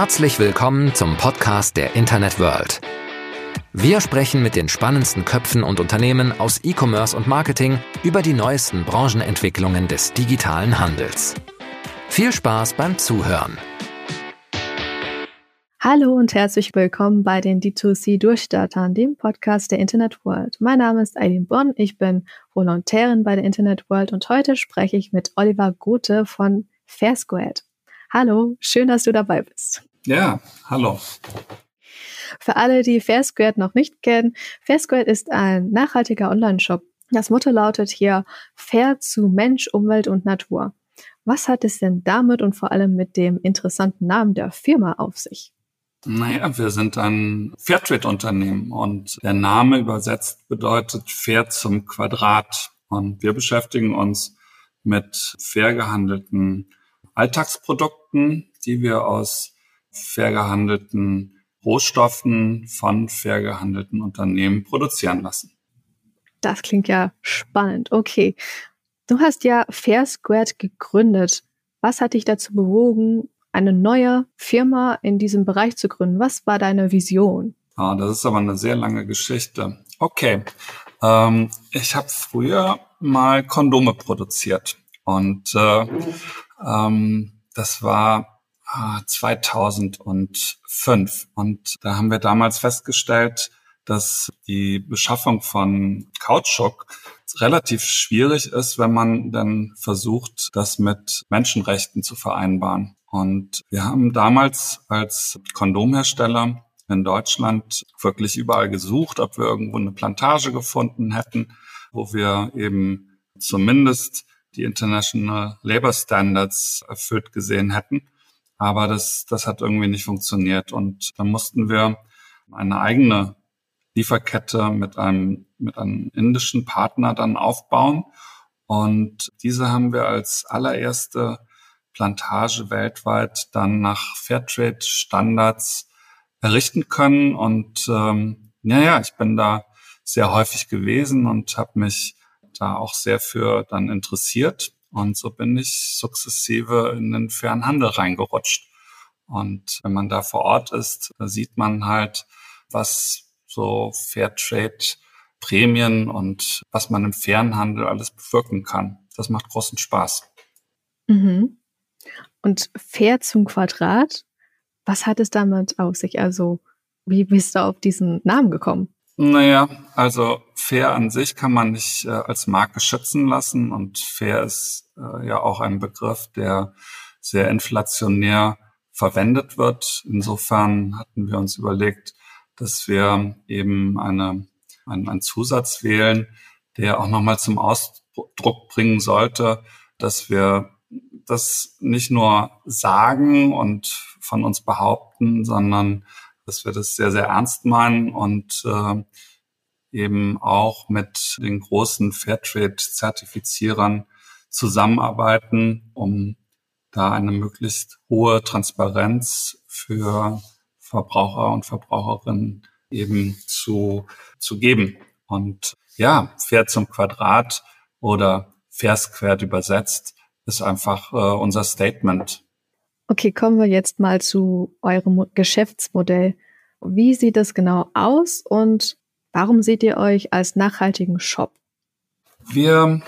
Herzlich willkommen zum Podcast der Internet World. Wir sprechen mit den spannendsten Köpfen und Unternehmen aus E-Commerce und Marketing über die neuesten Branchenentwicklungen des digitalen Handels. Viel Spaß beim Zuhören. Hallo und herzlich willkommen bei den D2C Durchstartern, dem Podcast der Internet World. Mein Name ist Eileen Bonn, ich bin Volontärin bei der Internet World und heute spreche ich mit Oliver Gothe von Fair Squared. Hallo, schön, dass du dabei bist. Ja, hallo. Für alle, die Fair Squared noch nicht kennen, Fair Squared ist ein nachhaltiger Online-Shop. Das Motto lautet hier Fair zu Mensch, Umwelt und Natur. Was hat es denn damit und vor allem mit dem interessanten Namen der Firma auf sich? Naja, wir sind ein Fairtrade-Unternehmen und der Name übersetzt bedeutet fair zum Quadrat. Und wir beschäftigen uns mit fair gehandelten Alltagsprodukten, die wir aus fair gehandelten Rohstoffen von fair gehandelten Unternehmen produzieren lassen. Das klingt ja spannend. Okay. Du hast ja Fair Squared gegründet. Was hat dich dazu bewogen, eine neue Firma in diesem Bereich zu gründen? Was war deine Vision? Ah, das ist aber eine sehr lange Geschichte. Okay. Ähm, ich habe früher mal Kondome produziert und äh, ähm, das war 2005. Und da haben wir damals festgestellt, dass die Beschaffung von Kautschuk relativ schwierig ist, wenn man dann versucht, das mit Menschenrechten zu vereinbaren. Und wir haben damals als Kondomhersteller in Deutschland wirklich überall gesucht, ob wir irgendwo eine Plantage gefunden hätten, wo wir eben zumindest die International Labour Standards erfüllt gesehen hätten. Aber das, das hat irgendwie nicht funktioniert. Und dann mussten wir eine eigene Lieferkette mit einem, mit einem indischen Partner dann aufbauen. Und diese haben wir als allererste Plantage weltweit dann nach Fairtrade Standards errichten können. Und ähm, ja, ja, ich bin da sehr häufig gewesen und habe mich da auch sehr für dann interessiert. Und so bin ich sukzessive in den fairen Handel reingerutscht. Und wenn man da vor Ort ist, sieht man halt, was so Fairtrade Prämien und was man im fairen Handel alles bewirken kann. Das macht großen Spaß. Mhm. Und fair zum Quadrat, was hat es damit auf sich? Also, wie bist du auf diesen Namen gekommen? Naja, also fair an sich kann man nicht äh, als Marke schützen lassen und fair ist äh, ja auch ein Begriff, der sehr inflationär verwendet wird. Insofern hatten wir uns überlegt, dass wir eben eine, einen, einen Zusatz wählen, der auch nochmal zum Ausdruck bringen sollte, dass wir das nicht nur sagen und von uns behaupten, sondern dass wir das sehr, sehr ernst meinen und äh, eben auch mit den großen Fairtrade-Zertifizierern zusammenarbeiten, um da eine möglichst hohe Transparenz für Verbraucher und Verbraucherinnen eben zu, zu geben. Und ja, fair zum Quadrat oder fair squared übersetzt ist einfach äh, unser Statement. Okay, kommen wir jetzt mal zu eurem Geschäftsmodell. Wie sieht es genau aus und warum seht ihr euch als nachhaltigen Shop? Wir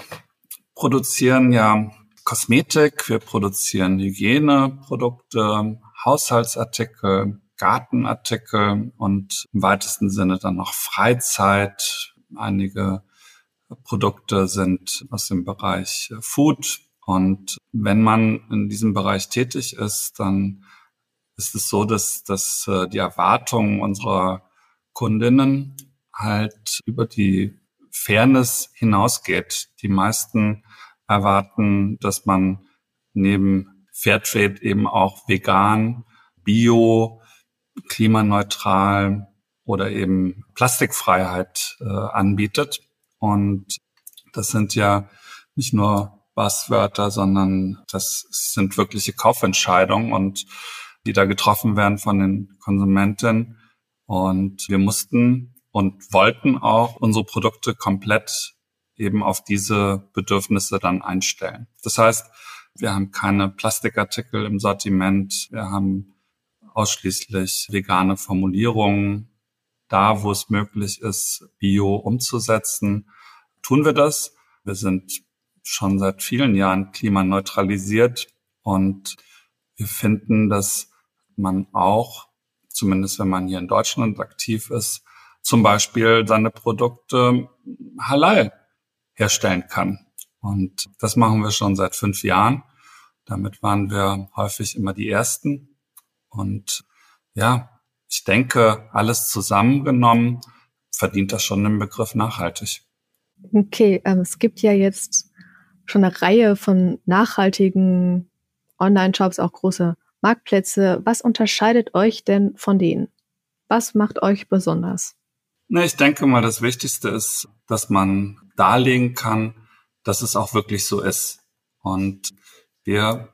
produzieren ja Kosmetik, wir produzieren Hygieneprodukte, Haushaltsartikel, Gartenartikel und im weitesten Sinne dann noch Freizeit. Einige Produkte sind aus dem Bereich Food, und wenn man in diesem Bereich tätig ist, dann ist es so, dass, dass äh, die Erwartungen unserer Kundinnen halt über die Fairness hinausgeht. Die meisten erwarten, dass man neben Fairtrade eben auch vegan, bio, klimaneutral oder eben Plastikfreiheit äh, anbietet. Und das sind ja nicht nur Buzzwörter, sondern das sind wirkliche Kaufentscheidungen und die da getroffen werden von den Konsumenten. Und wir mussten und wollten auch unsere Produkte komplett eben auf diese Bedürfnisse dann einstellen. Das heißt, wir haben keine Plastikartikel im Sortiment, wir haben ausschließlich vegane Formulierungen. Da, wo es möglich ist, Bio umzusetzen, tun wir das. Wir sind schon seit vielen Jahren klimaneutralisiert und wir finden, dass man auch, zumindest wenn man hier in Deutschland aktiv ist, zum Beispiel seine Produkte halal herstellen kann. Und das machen wir schon seit fünf Jahren. Damit waren wir häufig immer die Ersten. Und ja, ich denke, alles zusammengenommen verdient das schon den Begriff nachhaltig. Okay, ähm, es gibt ja jetzt schon eine Reihe von nachhaltigen Online-Shops, auch große Marktplätze. Was unterscheidet euch denn von denen? Was macht euch besonders? Na, ich denke mal, das Wichtigste ist, dass man darlegen kann, dass es auch wirklich so ist. Und wir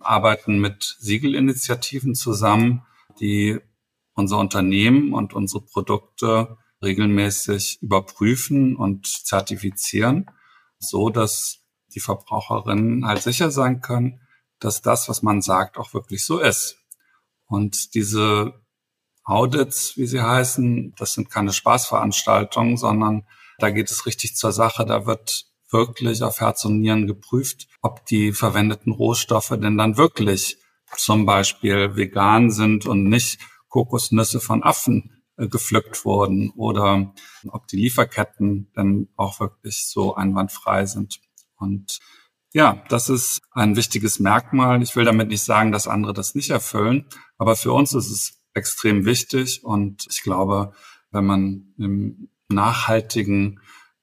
arbeiten mit Siegelinitiativen zusammen, die unser Unternehmen und unsere Produkte regelmäßig überprüfen und zertifizieren, so dass die Verbraucherinnen halt sicher sein können, dass das, was man sagt, auch wirklich so ist. Und diese Audits, wie sie heißen, das sind keine Spaßveranstaltungen, sondern da geht es richtig zur Sache. Da wird wirklich auf Herz und Nieren geprüft, ob die verwendeten Rohstoffe denn dann wirklich zum Beispiel vegan sind und nicht Kokosnüsse von Affen äh, gepflückt wurden oder ob die Lieferketten dann auch wirklich so einwandfrei sind. Und ja, das ist ein wichtiges Merkmal. Ich will damit nicht sagen, dass andere das nicht erfüllen, aber für uns ist es extrem wichtig und ich glaube, wenn man im nachhaltigen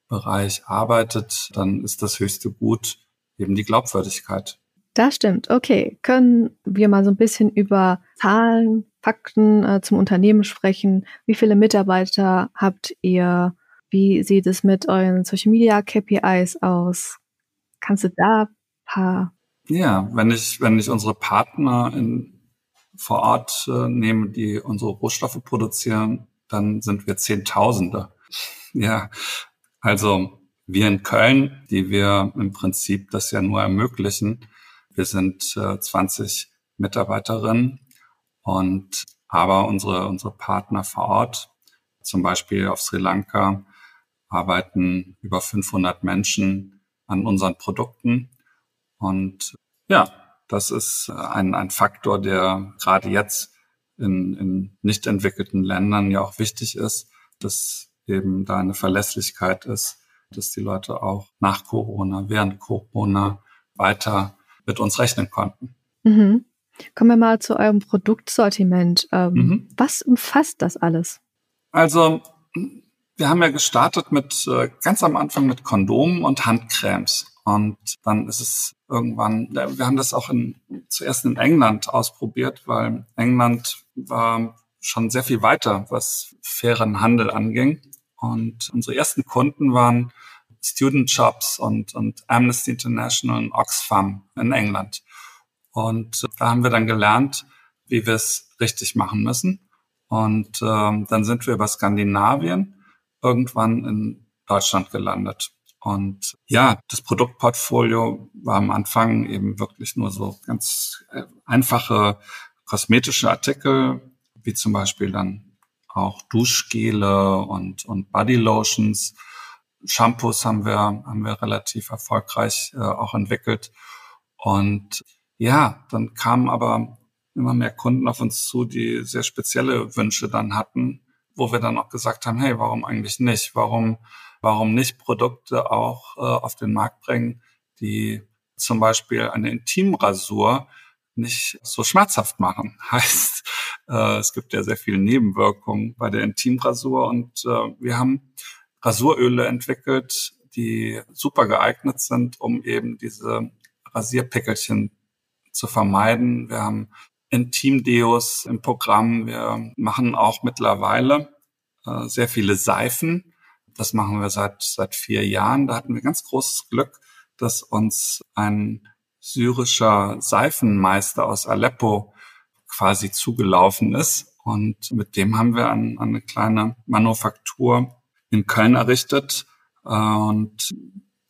Bereich arbeitet, dann ist das höchste Gut eben die Glaubwürdigkeit. Das stimmt. Okay. Können wir mal so ein bisschen über Zahlen, Fakten äh, zum Unternehmen sprechen? Wie viele Mitarbeiter habt ihr? Wie sieht es mit euren Social Media KPIs aus? Kannst du da paar? Ja, wenn ich, wenn ich unsere Partner in, vor Ort äh, nehme, die unsere Rohstoffe produzieren, dann sind wir Zehntausende. Ja, also wir in Köln, die wir im Prinzip das ja nur ermöglichen, wir sind äh, 20 Mitarbeiterinnen und aber unsere, unsere Partner vor Ort, zum Beispiel auf Sri Lanka, arbeiten über 500 Menschen an unseren Produkten. Und ja, das ist ein, ein Faktor, der gerade jetzt in, in nicht entwickelten Ländern ja auch wichtig ist, dass eben da eine Verlässlichkeit ist, dass die Leute auch nach Corona, während Corona weiter mit uns rechnen konnten. Mhm. Kommen wir mal zu eurem Produktsortiment. Ähm, mhm. Was umfasst das alles? Also wir haben ja gestartet mit äh, ganz am Anfang mit Kondomen und Handcremes. Und dann ist es irgendwann, wir haben das auch in, zuerst in England ausprobiert, weil England war schon sehr viel weiter, was fairen Handel anging. Und unsere ersten Kunden waren Student Jobs und, und Amnesty International und Oxfam in England. Und da haben wir dann gelernt, wie wir es richtig machen müssen. Und ähm, dann sind wir über Skandinavien irgendwann in Deutschland gelandet. Und ja, das Produktportfolio war am Anfang eben wirklich nur so ganz äh, einfache kosmetische Artikel, wie zum Beispiel dann auch Duschgele und, und Bodylotions. Shampoos haben wir, haben wir relativ erfolgreich äh, auch entwickelt. Und ja, dann kamen aber immer mehr Kunden auf uns zu, die sehr spezielle Wünsche dann hatten, wo wir dann auch gesagt haben, hey, warum eigentlich nicht? Warum, warum nicht Produkte auch äh, auf den Markt bringen, die zum Beispiel eine Intimrasur nicht so schmerzhaft machen. Heißt, äh, es gibt ja sehr viele Nebenwirkungen bei der Intimrasur und äh, wir haben Rasuröle entwickelt, die super geeignet sind, um eben diese Rasierpickelchen zu vermeiden. Wir haben Intimdeos im Programm. Wir machen auch mittlerweile äh, sehr viele Seifen. Das machen wir seit, seit vier Jahren. Da hatten wir ganz großes Glück, dass uns ein syrischer Seifenmeister aus Aleppo quasi zugelaufen ist. Und mit dem haben wir an, eine kleine Manufaktur in Köln errichtet. Und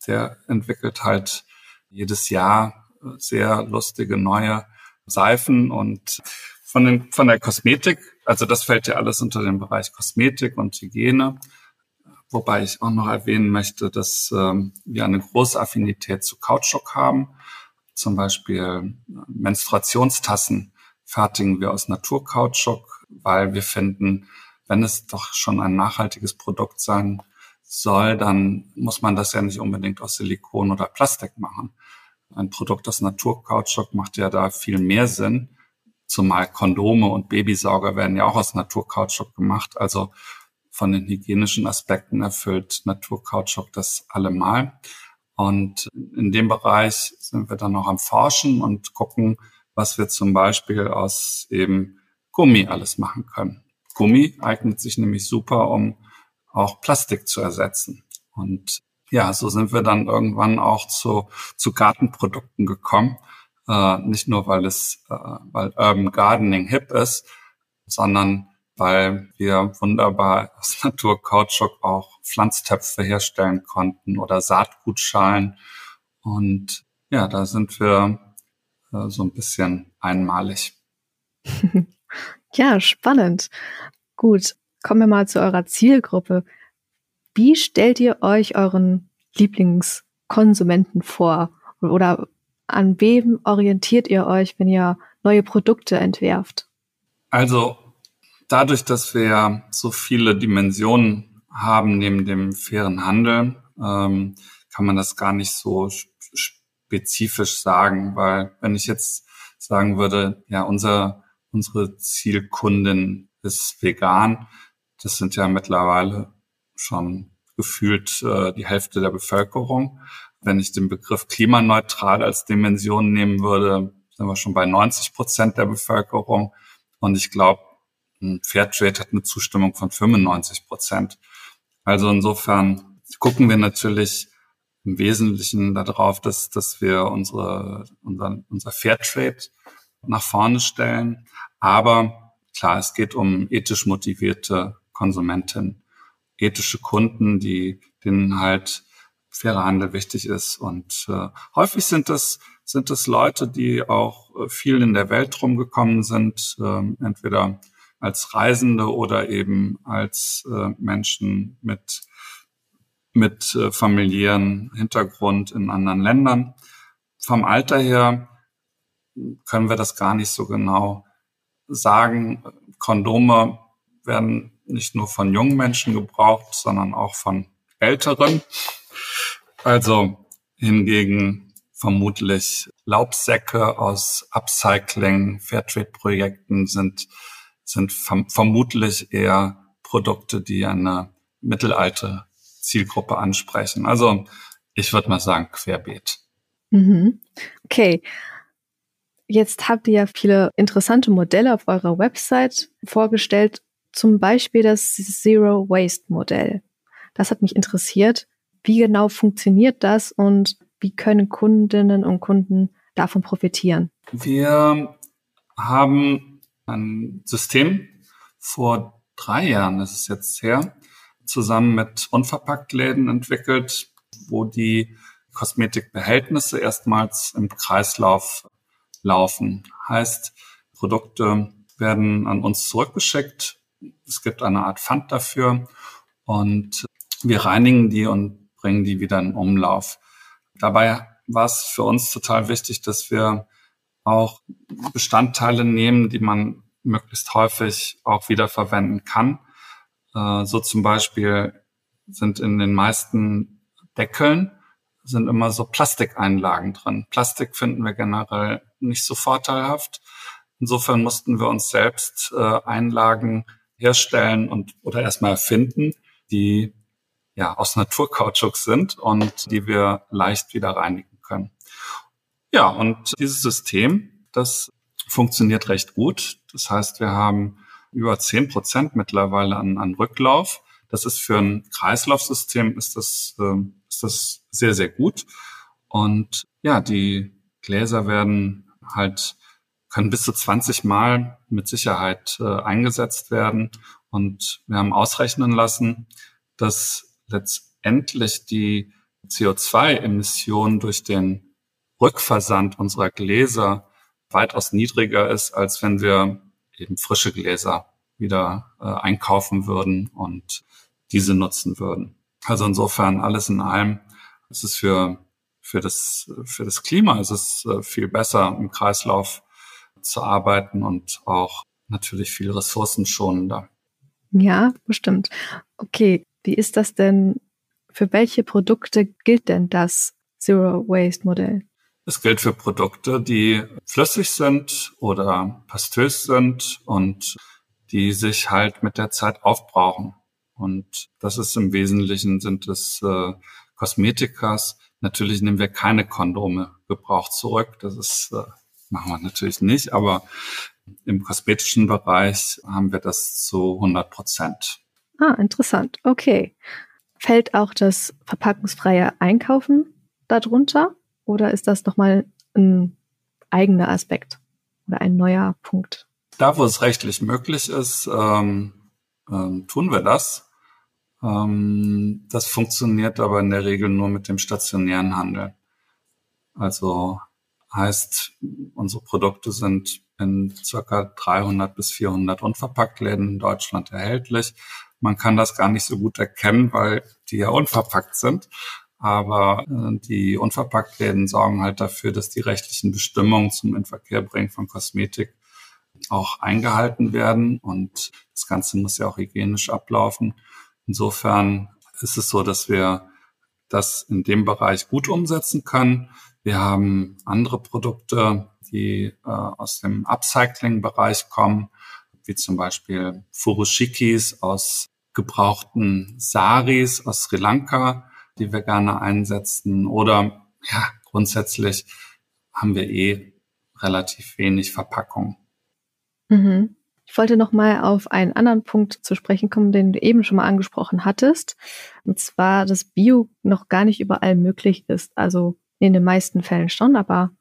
der entwickelt halt jedes Jahr sehr lustige neue Seifen und von, den, von der Kosmetik, also das fällt ja alles unter den Bereich Kosmetik und Hygiene. Wobei ich auch noch erwähnen möchte, dass ähm, wir eine große Affinität zu Kautschuk haben. Zum Beispiel Menstruationstassen fertigen wir aus Naturkautschuk, weil wir finden, wenn es doch schon ein nachhaltiges Produkt sein soll, dann muss man das ja nicht unbedingt aus Silikon oder Plastik machen. Ein Produkt aus Naturkautschuk macht ja da viel mehr Sinn, zumal Kondome und Babysauger werden ja auch aus Naturkautschuk gemacht. Also von den hygienischen Aspekten erfüllt Naturkautschuk das allemal. Und in dem Bereich sind wir dann noch am Forschen und gucken, was wir zum Beispiel aus eben Gummi alles machen können. Gummi eignet sich nämlich super, um auch Plastik zu ersetzen. Und ja, so sind wir dann irgendwann auch zu, zu Gartenprodukten gekommen. Äh, nicht nur, weil es, äh, weil Urban Gardening hip ist, sondern weil wir wunderbar aus Naturkautschuk auch Pflanztöpfe herstellen konnten oder Saatgutschalen. Und ja, da sind wir äh, so ein bisschen einmalig. ja, spannend. Gut, kommen wir mal zu eurer Zielgruppe. Wie stellt ihr euch euren Lieblingskonsumenten vor? Oder an wem orientiert ihr euch, wenn ihr neue Produkte entwerft? Also dadurch, dass wir so viele Dimensionen haben neben dem fairen Handel, ähm, kann man das gar nicht so spezifisch sagen, weil wenn ich jetzt sagen würde, ja, unser, unsere Zielkundin ist vegan, das sind ja mittlerweile schon gefühlt äh, die Hälfte der Bevölkerung. Wenn ich den Begriff klimaneutral als Dimension nehmen würde, sind wir schon bei 90 Prozent der Bevölkerung. Und ich glaube, Fairtrade hat eine Zustimmung von 95 Prozent. Also insofern gucken wir natürlich im Wesentlichen darauf, dass, dass wir unsere, unser, unser Fairtrade nach vorne stellen. Aber klar, es geht um ethisch motivierte Konsumenten, ethische Kunden, die denen halt fairer Handel wichtig ist. Und äh, häufig sind das sind es Leute, die auch äh, viel in der Welt rumgekommen sind, äh, entweder als Reisende oder eben als äh, Menschen mit mit äh, familiären Hintergrund in anderen Ländern. Vom Alter her können wir das gar nicht so genau sagen. Kondome werden nicht nur von jungen Menschen gebraucht, sondern auch von älteren. Also hingegen vermutlich Laubsäcke aus Upcycling, Fairtrade-Projekten sind, sind verm vermutlich eher Produkte, die eine mittelalte Zielgruppe ansprechen. Also ich würde mal sagen, querbeet. Mhm. Okay. Jetzt habt ihr ja viele interessante Modelle auf eurer Website vorgestellt zum Beispiel das Zero Waste Modell. Das hat mich interessiert. Wie genau funktioniert das und wie können Kundinnen und Kunden davon profitieren? Wir haben ein System vor drei Jahren, das ist jetzt her, zusammen mit Unverpacktläden entwickelt, wo die Kosmetikbehältnisse erstmals im Kreislauf laufen. Heißt, Produkte werden an uns zurückgeschickt, es gibt eine Art Pfand dafür und wir reinigen die und bringen die wieder in Umlauf. Dabei war es für uns total wichtig, dass wir auch Bestandteile nehmen, die man möglichst häufig auch wieder verwenden kann. Äh, so zum Beispiel sind in den meisten Deckeln sind immer so Plastikeinlagen drin. Plastik finden wir generell nicht so vorteilhaft. Insofern mussten wir uns selbst äh, Einlagen herstellen und oder erstmal erfinden, die ja aus Naturkautschuk sind und die wir leicht wieder reinigen können. Ja, und dieses System, das funktioniert recht gut. Das heißt, wir haben über zehn Prozent mittlerweile an, an Rücklauf. Das ist für ein Kreislaufsystem ist das, äh, ist das sehr, sehr gut. Und ja, die Gläser werden halt können bis zu 20 Mal mit Sicherheit äh, eingesetzt werden. Und wir haben ausrechnen lassen, dass letztendlich die CO2-Emission durch den Rückversand unserer Gläser weitaus niedriger ist, als wenn wir eben frische Gläser wieder äh, einkaufen würden und diese nutzen würden. Also insofern alles in allem ist es für für das für das Klima ist es äh, viel besser im Kreislauf zu arbeiten und auch natürlich viel ressourcenschonender. Ja, bestimmt. Okay, wie ist das denn? Für welche Produkte gilt denn das Zero Waste Modell? Es gilt für Produkte, die flüssig sind oder pastös sind und die sich halt mit der Zeit aufbrauchen. Und das ist im Wesentlichen sind es äh, Kosmetikas. Natürlich nehmen wir keine Kondome gebraucht zurück. Das ist, äh, machen wir natürlich nicht, aber im kosmetischen Bereich haben wir das zu 100 Prozent. Ah, interessant. Okay. Fällt auch das verpackungsfreie Einkaufen darunter oder ist das nochmal ein eigener Aspekt oder ein neuer Punkt? Da, wo es rechtlich möglich ist, ähm, ähm, tun wir das. Ähm, das funktioniert aber in der Regel nur mit dem stationären Handel. Also heißt, unsere Produkte sind in circa 300 bis 400 Unverpacktläden in Deutschland erhältlich. Man kann das gar nicht so gut erkennen, weil die ja unverpackt sind. Aber äh, die Unverpacktläden sorgen halt dafür, dass die rechtlichen Bestimmungen zum Inverkehrbringen von Kosmetik auch eingehalten werden. Und das Ganze muss ja auch hygienisch ablaufen. Insofern ist es so, dass wir das in dem Bereich gut umsetzen können. Wir haben andere Produkte, die äh, aus dem Upcycling-Bereich kommen, wie zum Beispiel Furushikis aus gebrauchten Saris aus Sri Lanka, die wir gerne einsetzen. Oder ja, grundsätzlich haben wir eh relativ wenig Verpackung. Mhm. Ich wollte noch mal auf einen anderen Punkt zu sprechen kommen, den du eben schon mal angesprochen hattest. Und zwar, dass Bio noch gar nicht überall möglich ist. Also in den meisten Fällen schon, aber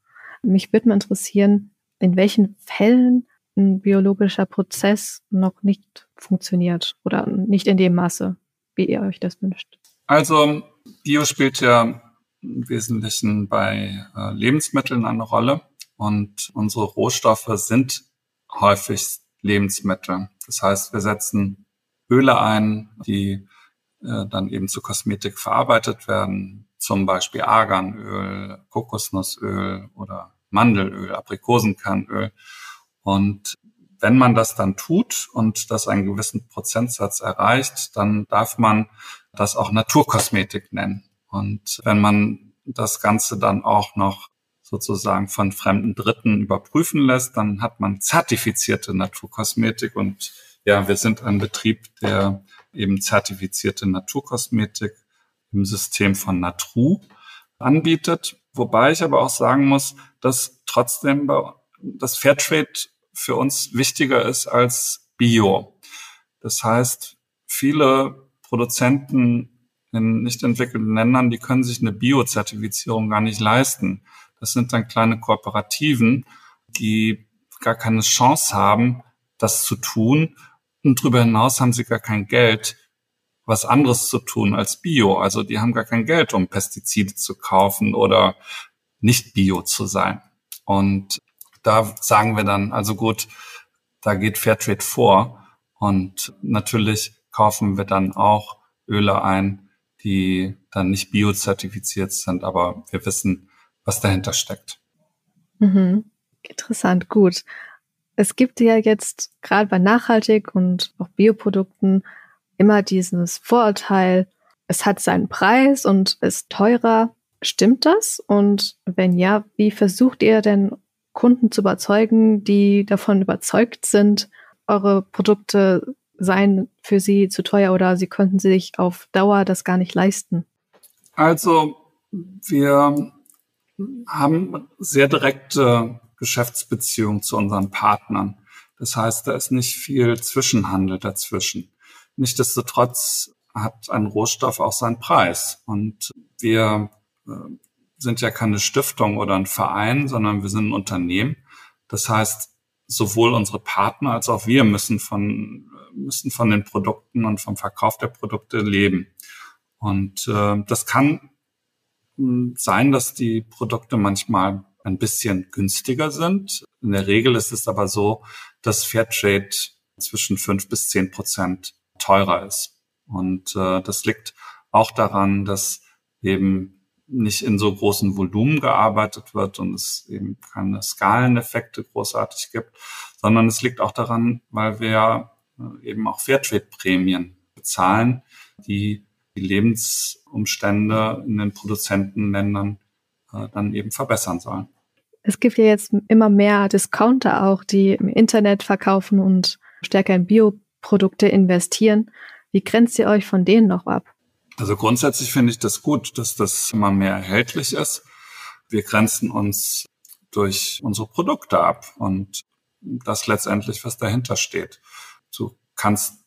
mich würde mal interessieren, in welchen Fällen ein biologischer Prozess noch nicht funktioniert oder nicht in dem Maße, wie ihr euch das wünscht. Also Bio spielt ja im Wesentlichen bei äh, Lebensmitteln eine Rolle und unsere Rohstoffe sind häufig Lebensmittel. Das heißt, wir setzen Öle ein, die äh, dann eben zu Kosmetik verarbeitet werden, zum Beispiel Arganöl, Kokosnussöl oder Mandelöl, Aprikosenkernöl. Und wenn man das dann tut und das einen gewissen Prozentsatz erreicht, dann darf man das auch Naturkosmetik nennen. Und wenn man das Ganze dann auch noch sozusagen von fremden Dritten überprüfen lässt, dann hat man zertifizierte Naturkosmetik. Und ja, wir sind ein Betrieb, der eben zertifizierte Naturkosmetik im System von Natru anbietet. Wobei ich aber auch sagen muss, dass trotzdem das Fairtrade für uns wichtiger ist als Bio. Das heißt, viele Produzenten in nicht entwickelten Ländern, die können sich eine Bio-Zertifizierung gar nicht leisten. Das sind dann kleine Kooperativen, die gar keine Chance haben, das zu tun. Und darüber hinaus haben sie gar kein Geld, was anderes zu tun als Bio. Also die haben gar kein Geld, um Pestizide zu kaufen oder nicht Bio zu sein. Und da sagen wir dann, also gut, da geht Fairtrade vor. Und natürlich kaufen wir dann auch Öle ein, die dann nicht biozertifiziert sind, aber wir wissen, was dahinter steckt. Mhm. Interessant, gut. Es gibt ja jetzt gerade bei Nachhaltig und auch Bioprodukten immer dieses Vorurteil, es hat seinen Preis und ist teurer. Stimmt das? Und wenn ja, wie versucht ihr denn Kunden zu überzeugen, die davon überzeugt sind, eure Produkte seien für sie zu teuer oder sie könnten sich auf Dauer das gar nicht leisten? Also wir haben sehr direkte Geschäftsbeziehungen zu unseren Partnern. Das heißt, da ist nicht viel Zwischenhandel dazwischen. Nichtsdestotrotz hat ein Rohstoff auch seinen Preis. Und wir äh, sind ja keine Stiftung oder ein Verein, sondern wir sind ein Unternehmen. Das heißt, sowohl unsere Partner als auch wir müssen von, müssen von den Produkten und vom Verkauf der Produkte leben. Und äh, das kann sein, dass die Produkte manchmal ein bisschen günstiger sind. In der Regel ist es aber so, dass Fairtrade zwischen fünf bis zehn Prozent teurer ist. Und äh, das liegt auch daran, dass eben nicht in so großen Volumen gearbeitet wird und es eben keine Skaleneffekte großartig gibt, sondern es liegt auch daran, weil wir äh, eben auch Fairtrade-Prämien bezahlen, die die Lebensumstände in den Produzentenländern äh, dann eben verbessern sollen. Es gibt ja jetzt immer mehr Discounter auch, die im Internet verkaufen und stärker in Bioprodukte investieren. Wie grenzt ihr euch von denen noch ab? Also grundsätzlich finde ich das gut, dass das immer mehr erhältlich ist. Wir grenzen uns durch unsere Produkte ab und das letztendlich, was dahinter steht. Du kannst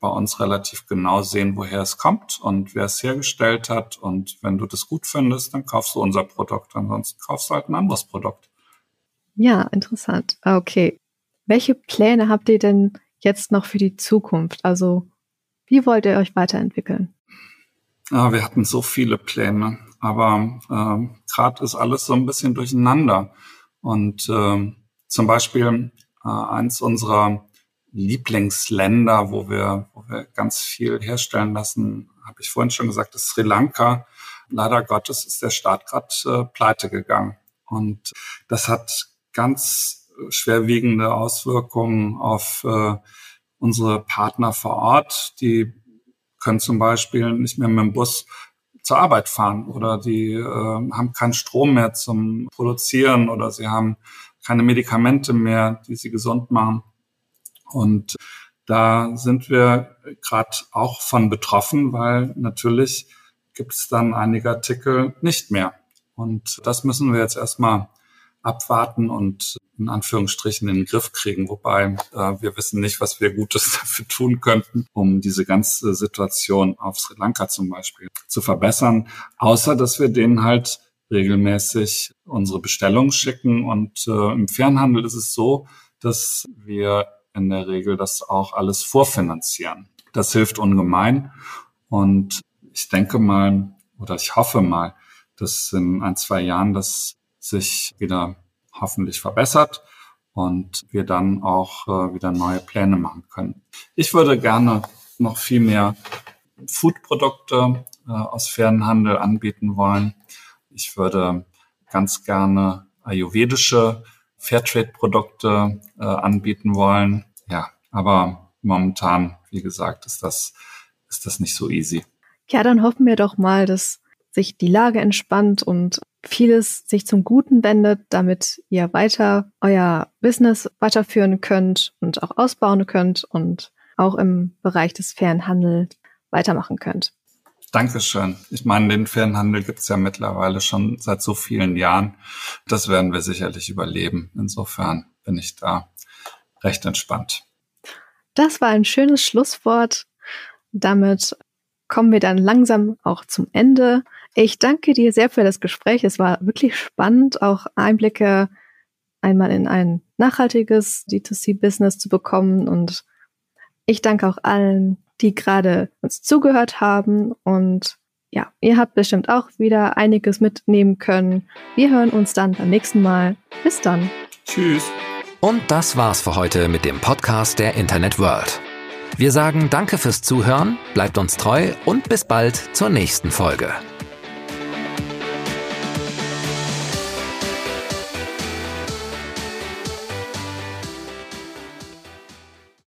bei uns relativ genau sehen, woher es kommt und wer es hergestellt hat. Und wenn du das gut findest, dann kaufst du unser Produkt. Ansonsten kaufst du halt ein anderes Produkt. Ja, interessant. Okay. Welche Pläne habt ihr denn jetzt noch für die Zukunft? Also, wie wollt ihr euch weiterentwickeln? Ja, wir hatten so viele Pläne, aber äh, gerade ist alles so ein bisschen durcheinander. Und äh, zum Beispiel äh, eins unserer Lieblingsländer, wo wir, wo wir ganz viel herstellen lassen, habe ich vorhin schon gesagt, ist Sri Lanka. Leider Gottes ist der Staat gerade äh, pleite gegangen. Und das hat ganz schwerwiegende Auswirkungen auf äh, unsere Partner vor Ort. Die können zum Beispiel nicht mehr mit dem Bus zur Arbeit fahren oder die äh, haben keinen Strom mehr zum Produzieren oder sie haben keine Medikamente mehr, die sie gesund machen. Und da sind wir gerade auch von betroffen, weil natürlich gibt es dann einige Artikel nicht mehr. Und das müssen wir jetzt erstmal abwarten und in Anführungsstrichen in den Griff kriegen, wobei äh, wir wissen nicht, was wir Gutes dafür tun könnten, um diese ganze Situation auf Sri Lanka zum Beispiel zu verbessern, außer dass wir denen halt regelmäßig unsere Bestellungen schicken. Und äh, im Fernhandel ist es so, dass wir in der Regel das auch alles vorfinanzieren. Das hilft ungemein. Und ich denke mal, oder ich hoffe mal, dass in ein, zwei Jahren das sich wieder hoffentlich verbessert und wir dann auch äh, wieder neue Pläne machen können. Ich würde gerne noch viel mehr Foodprodukte äh, aus fairen Handel anbieten wollen. Ich würde ganz gerne ayurvedische Fairtrade-Produkte äh, anbieten wollen. Ja, aber momentan, wie gesagt, ist das, ist das nicht so easy. Ja, dann hoffen wir doch mal, dass sich die Lage entspannt und vieles sich zum Guten wendet, damit ihr weiter euer Business weiterführen könnt und auch ausbauen könnt und auch im Bereich des fairen Handels weitermachen könnt. Dankeschön. Ich meine, den Fernhandel gibt es ja mittlerweile schon seit so vielen Jahren. Das werden wir sicherlich überleben. Insofern bin ich da recht entspannt. Das war ein schönes Schlusswort. Damit kommen wir dann langsam auch zum Ende. Ich danke dir sehr für das Gespräch. Es war wirklich spannend, auch Einblicke einmal in ein nachhaltiges D2C-Business zu bekommen. Und ich danke auch allen, die gerade uns zugehört haben. Und ja, ihr habt bestimmt auch wieder einiges mitnehmen können. Wir hören uns dann beim nächsten Mal. Bis dann. Tschüss. Und das war's für heute mit dem Podcast der Internet World. Wir sagen Danke fürs Zuhören, bleibt uns treu und bis bald zur nächsten Folge.